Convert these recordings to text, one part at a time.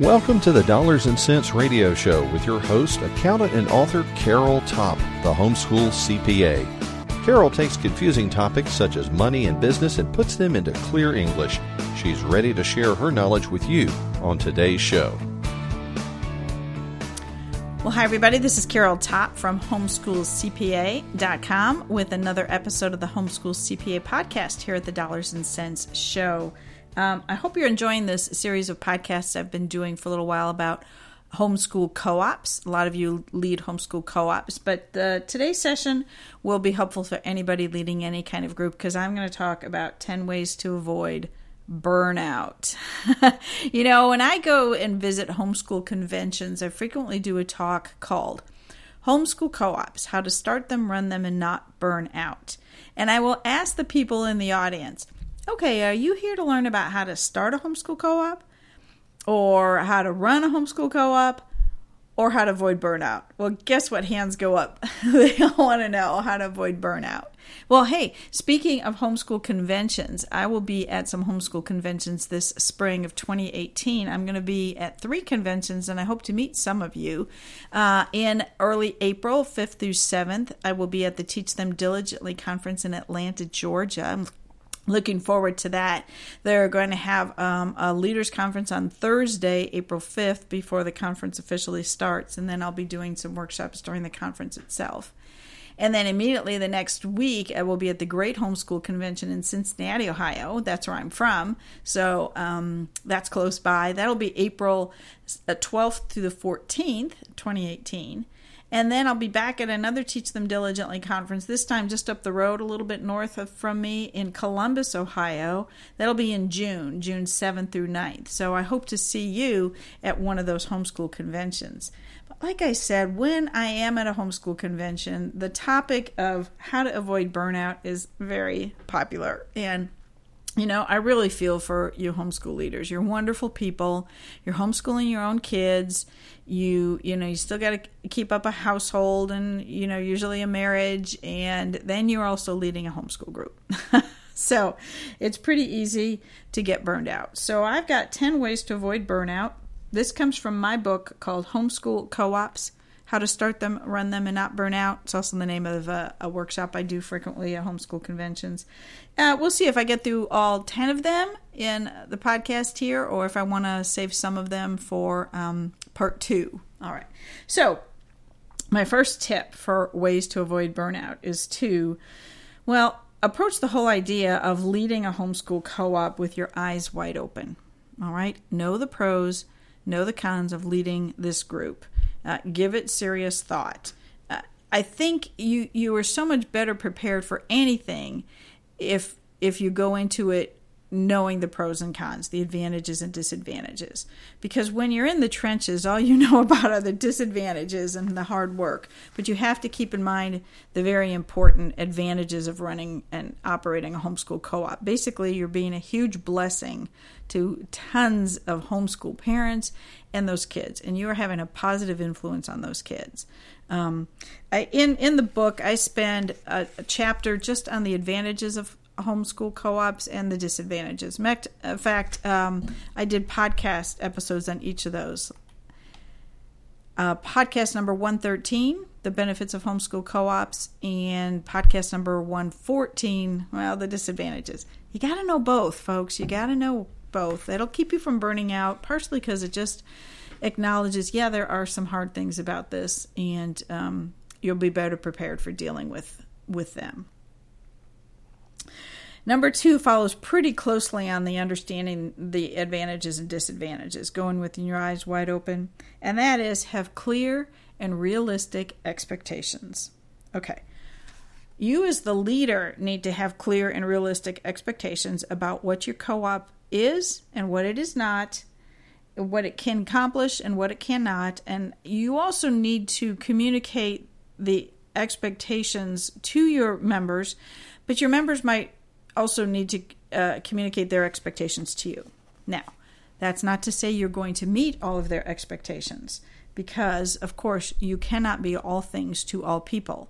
Welcome to the Dollars and Cents Radio Show with your host, accountant and author Carol Topp, the homeschool CPA. Carol takes confusing topics such as money and business and puts them into clear English. She's ready to share her knowledge with you on today's show. Well, hi, everybody. This is Carol Topp from homeschoolcpa.com with another episode of the Homeschool CPA podcast here at the Dollars and Cents Show. Um, I hope you're enjoying this series of podcasts I've been doing for a little while about homeschool co-ops. A lot of you lead homeschool co-ops, but the, today's session will be helpful for anybody leading any kind of group because I'm going to talk about 10 ways to avoid burnout. you know, when I go and visit homeschool conventions, I frequently do a talk called Homeschool Co-ops: How to Start Them, Run Them and Not Burn Out. And I will ask the people in the audience, okay, are you here to learn about how to start a homeschool co op? Or how to run a homeschool co op? Or how to avoid burnout? Well, guess what? Hands go up. they all want to know how to avoid burnout. Well, hey, speaking of homeschool conventions, I will be at some homeschool conventions this spring of 2018. I'm going to be at three conventions, and I hope to meet some of you. Uh, in early April, 5th through 7th, I will be at the Teach Them Diligently conference in Atlanta, Georgia. I'm looking forward to that. They're going to have um, a leaders conference on Thursday, April 5th, before the conference officially starts, and then I'll be doing some workshops during the conference itself. And then immediately the next week, I will be at the Great Homeschool Convention in Cincinnati, Ohio. That's where I'm from. So um, that's close by. That'll be April 12th uh, through the 14th, 2018. And then I'll be back at another Teach Them Diligently conference, this time just up the road a little bit north of from me in Columbus, Ohio. That'll be in June, June 7th through 9th. So I hope to see you at one of those homeschool conventions. But like I said, when I am at a homeschool convention, the topic of how to avoid burnout is very popular. And you know, I really feel for you homeschool leaders. You're wonderful people. You're homeschooling your own kids. You, you know, you still got to keep up a household and, you know, usually a marriage. And then you're also leading a homeschool group. so it's pretty easy to get burned out. So I've got 10 ways to avoid burnout. This comes from my book called Homeschool Co ops how to start them, run them, and not burn out. It's also the name of a, a workshop I do frequently at homeschool conventions. Uh, we'll see if I get through all 10 of them in the podcast here or if I want to save some of them for um, part two. All right. So, my first tip for ways to avoid burnout is to, well, approach the whole idea of leading a homeschool co op with your eyes wide open. All right. Know the pros, know the cons of leading this group. Uh, give it serious thought. Uh, I think you you are so much better prepared for anything if if you go into it knowing the pros and cons, the advantages and disadvantages. Because when you're in the trenches, all you know about are the disadvantages and the hard work. But you have to keep in mind the very important advantages of running and operating a homeschool co op. Basically, you're being a huge blessing to tons of homeschool parents and those kids, and you are having a positive influence on those kids. Um, I, in in the book, I spend a, a chapter just on the advantages of homeschool co-ops and the disadvantages. In fact, um, I did podcast episodes on each of those. Uh, podcast number 113, the benefits of homeschool co-ops, and podcast number 114, well, the disadvantages. You got to know both, folks. You got to know both. It'll keep you from burning out, partially because it just acknowledges, yeah, there are some hard things about this, and um, you'll be better prepared for dealing with with them. Number two follows pretty closely on the understanding the advantages and disadvantages, going with your eyes wide open, and that is have clear and realistic expectations. Okay. You, as the leader, need to have clear and realistic expectations about what your co op is and what it is not, what it can accomplish and what it cannot. And you also need to communicate the expectations to your members, but your members might also need to uh, communicate their expectations to you. Now, that's not to say you're going to meet all of their expectations, because, of course, you cannot be all things to all people.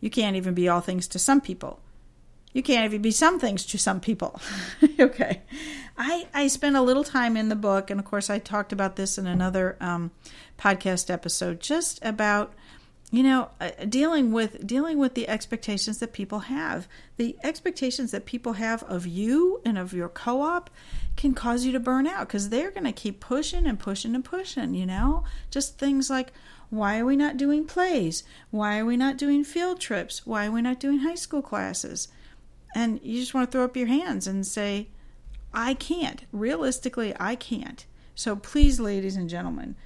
You can't even be all things to some people. you can't even be some things to some people. okay. I, I spent a little time in the book, and of course, I talked about this in another um, podcast episode, just about you know uh, dealing with dealing with the expectations that people have. The expectations that people have of you and of your co-op can cause you to burn out because they're going to keep pushing and pushing and pushing you know? Just things like why are we not doing plays? Why are we not doing field trips? Why are we not doing high school classes? And you just want to throw up your hands and say i can't. Realistically i can't. So please ladies and gentlemen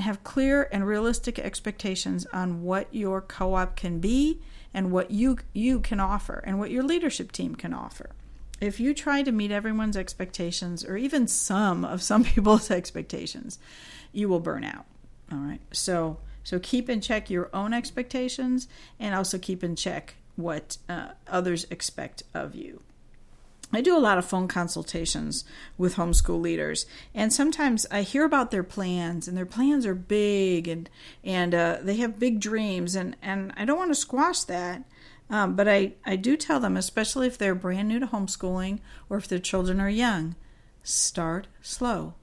have clear and realistic expectations on what your co-op can be and what you you can offer and what your leadership team can offer. If you try to meet everyone's expectations or even some of some people's expectations, you will burn out. All right. So so keep in check your own expectations and also keep in check what uh, others expect of you. I do a lot of phone consultations with homeschool leaders, and sometimes I hear about their plans, and their plans are big, and and uh, they have big dreams, and and I don't want to squash that, um, but I I do tell them, especially if they're brand new to homeschooling or if their children are young, start slow,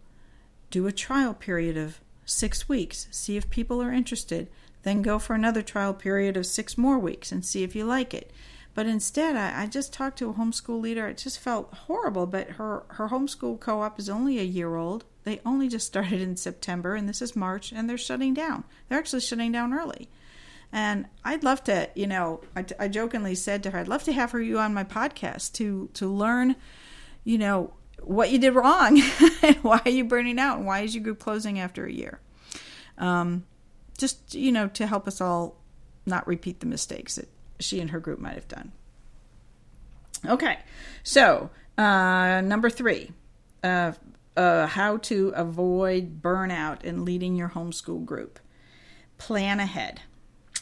do a trial period of six weeks, see if people are interested, then go for another trial period of six more weeks and see if you like it but instead, I, I just talked to a homeschool leader. It just felt horrible. But her her homeschool co-op is only a year old. They only just started in September, and this is March, and they're shutting down. They're actually shutting down early. And I'd love to, you know, I, I jokingly said to her, I'd love to have her you on my podcast to to learn, you know, what you did wrong, and why are you burning out, and why is your group closing after a year. Um, just you know, to help us all not repeat the mistakes that she and her group might have done. Okay, so uh, number three, uh, uh, how to avoid burnout in leading your homeschool group. Plan ahead.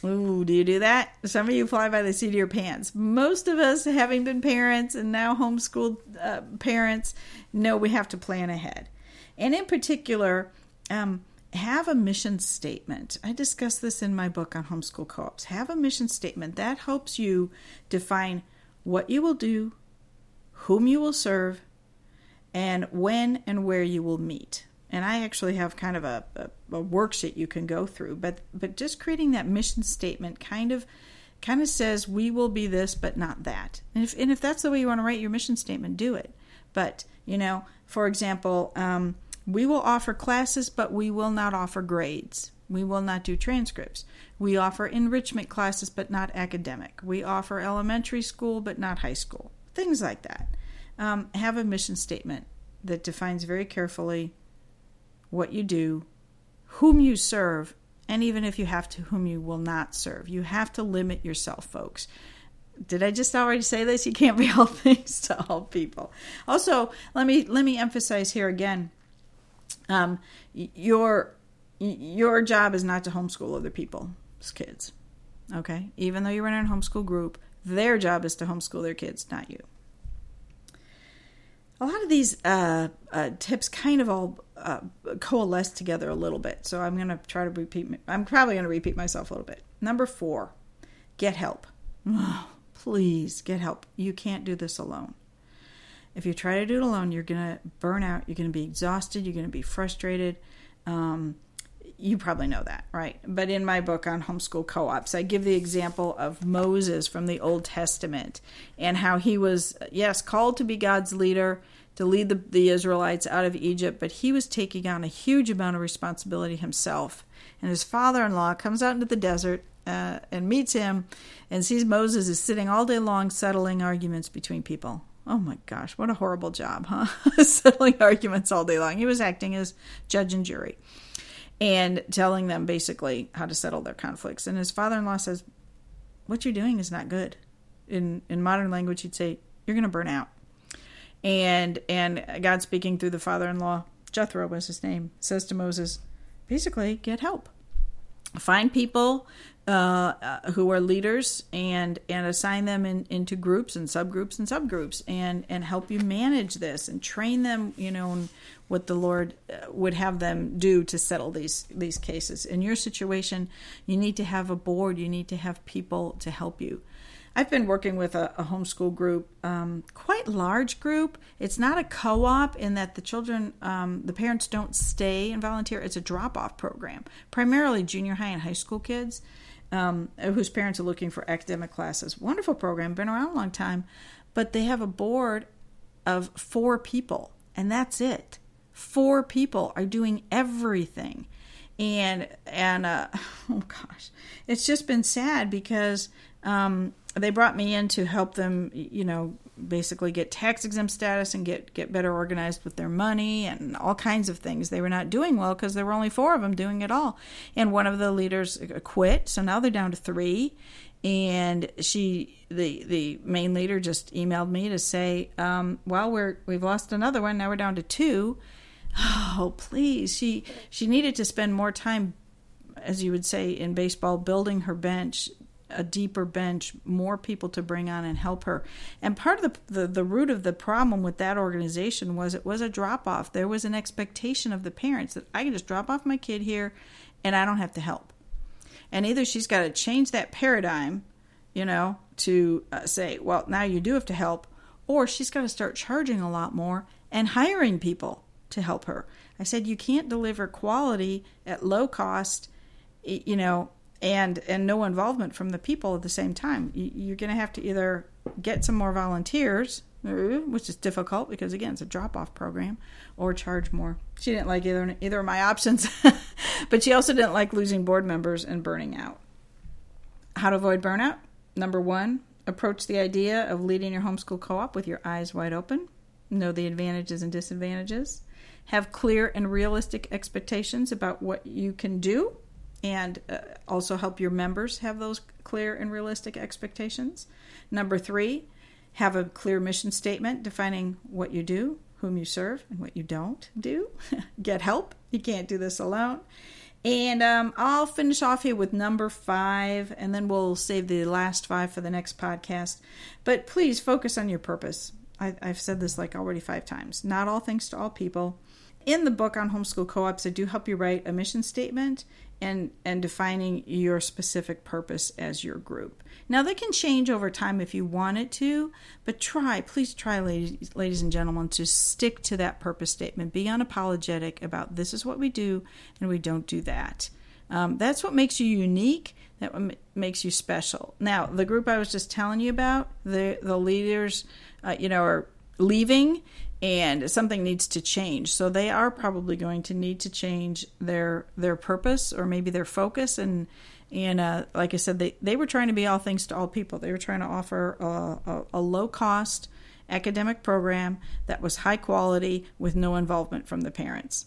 Ooh, do you do that? Some of you fly by the seat of your pants. Most of us, having been parents and now homeschooled uh, parents, know we have to plan ahead. And in particular, um, have a mission statement. I discuss this in my book on homeschool co ops. Have a mission statement that helps you define what you will do, whom you will serve, and when and where you will meet. And I actually have kind of a, a, a worksheet you can go through, but but just creating that mission statement kind of kind of says we will be this but not that. And if and if that's the way you want to write your mission statement, do it. But you know, for example, um, we will offer classes, but we will not offer grades. We will not do transcripts. We offer enrichment classes, but not academic. We offer elementary school, but not high school. Things like that. Um, have a mission statement that defines very carefully what you do, whom you serve, and even if you have to, whom you will not serve. You have to limit yourself, folks. Did I just already say this? You can't be all things to all people. Also, let me let me emphasize here again um, your your job is not to homeschool other people's kids. Okay, even though you're in a homeschool group, their job is to homeschool their kids, not you. A lot of these uh, uh, tips kind of all uh, coalesce together a little bit, so I'm going to try to repeat. I'm probably going to repeat myself a little bit. Number four, get help. Oh, please get help. You can't do this alone. If you try to do it alone, you're going to burn out. You're going to be exhausted. You're going to be frustrated. Um, you probably know that, right? But in my book on homeschool co ops, I give the example of Moses from the Old Testament and how he was, yes, called to be God's leader, to lead the, the Israelites out of Egypt, but he was taking on a huge amount of responsibility himself. And his father in law comes out into the desert uh, and meets him and sees Moses is sitting all day long settling arguments between people. Oh my gosh, what a horrible job, huh? Settling arguments all day long. He was acting as judge and jury and telling them basically how to settle their conflicts. And his father in law says, What you're doing is not good. In in modern language he'd say, You're gonna burn out. And and God speaking through the father in law, Jethro was his name, says to Moses, basically, get help. Find people uh, who are leaders and and assign them in, into groups and subgroups and subgroups and and help you manage this and train them you know what the Lord uh, would have them do to settle these these cases in your situation you need to have a board you need to have people to help you I've been working with a, a homeschool group, um, quite large group. It's not a co-op in that the children, um, the parents don't stay and volunteer. It's a drop-off program, primarily junior high and high school kids um, whose parents are looking for academic classes. Wonderful program, been around a long time, but they have a board of four people, and that's it. Four people are doing everything and and uh, oh gosh, it's just been sad because um, they brought me in to help them, you know, basically get tax exempt status and get get better organized with their money and all kinds of things. They were not doing well because there were only four of them doing it all, and one of the leaders quit, so now they're down to three. And she, the the main leader, just emailed me to say, um, "Well, we're we've lost another one. Now we're down to two oh please she she needed to spend more time as you would say in baseball building her bench a deeper bench more people to bring on and help her. And part of the, the the root of the problem with that organization was it was a drop off there was an expectation of the parents that i can just drop off my kid here and i don't have to help. And either she's got to change that paradigm you know to uh, say well now you do have to help or she's got to start charging a lot more and hiring people to help her. I said you can't deliver quality at low cost, you know, and and no involvement from the people at the same time. You're going to have to either get some more volunteers, uh, which is difficult because again it's a drop off program, or charge more. She didn't like either either of my options, but she also didn't like losing board members and burning out. How to avoid burnout? Number one, approach the idea of leading your homeschool co-op with your eyes wide open. Know the advantages and disadvantages have clear and realistic expectations about what you can do and uh, also help your members have those clear and realistic expectations. Number three, have a clear mission statement defining what you do, whom you serve, and what you don't do. Get help. You can't do this alone. And um, I'll finish off here with number five, and then we'll save the last five for the next podcast. But please focus on your purpose. I, have said this like already five times. Not all things to all people in the book on homeschool co-ops, I do help you write a mission statement and and defining your specific purpose as your group. Now that can change over time if you want it to, but try, please try, ladies, ladies and gentlemen, to stick to that purpose statement. Be unapologetic about this is what we do and we don't do that. Um, that's what makes you unique. That makes you special. Now, the group I was just telling you about, the the leaders, uh, you know, are leaving and something needs to change. So they are probably going to need to change their their purpose or maybe their focus. And and uh, like I said, they they were trying to be all things to all people. They were trying to offer a, a, a low cost academic program that was high quality with no involvement from the parents.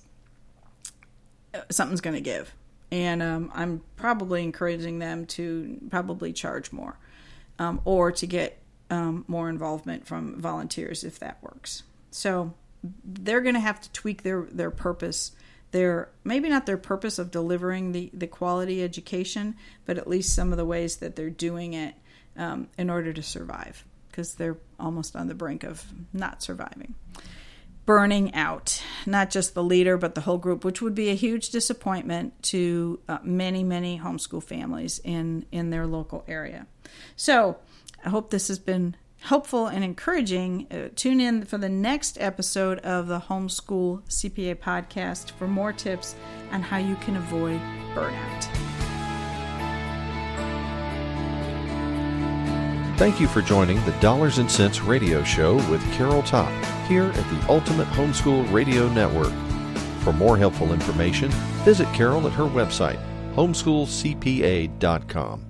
Uh, something's going to give, and um, I'm probably encouraging them to probably charge more, um, or to get um, more involvement from volunteers if that works. So they're going to have to tweak their their purpose. Their maybe not their purpose of delivering the the quality education but at least some of the ways that they're doing it um, in order to survive because they're almost on the brink of not surviving. Burning out not just the leader but the whole group which would be a huge disappointment to uh, many many homeschool families in in their local area. So i hope this has been helpful and encouraging, uh, tune in for the next episode of the Homeschool CPA podcast for more tips on how you can avoid burnout. Thank you for joining the Dollars and Cents Radio Show with Carol Topp here at the Ultimate Homeschool Radio Network. For more helpful information, visit Carol at her website, homeschoolcpa.com.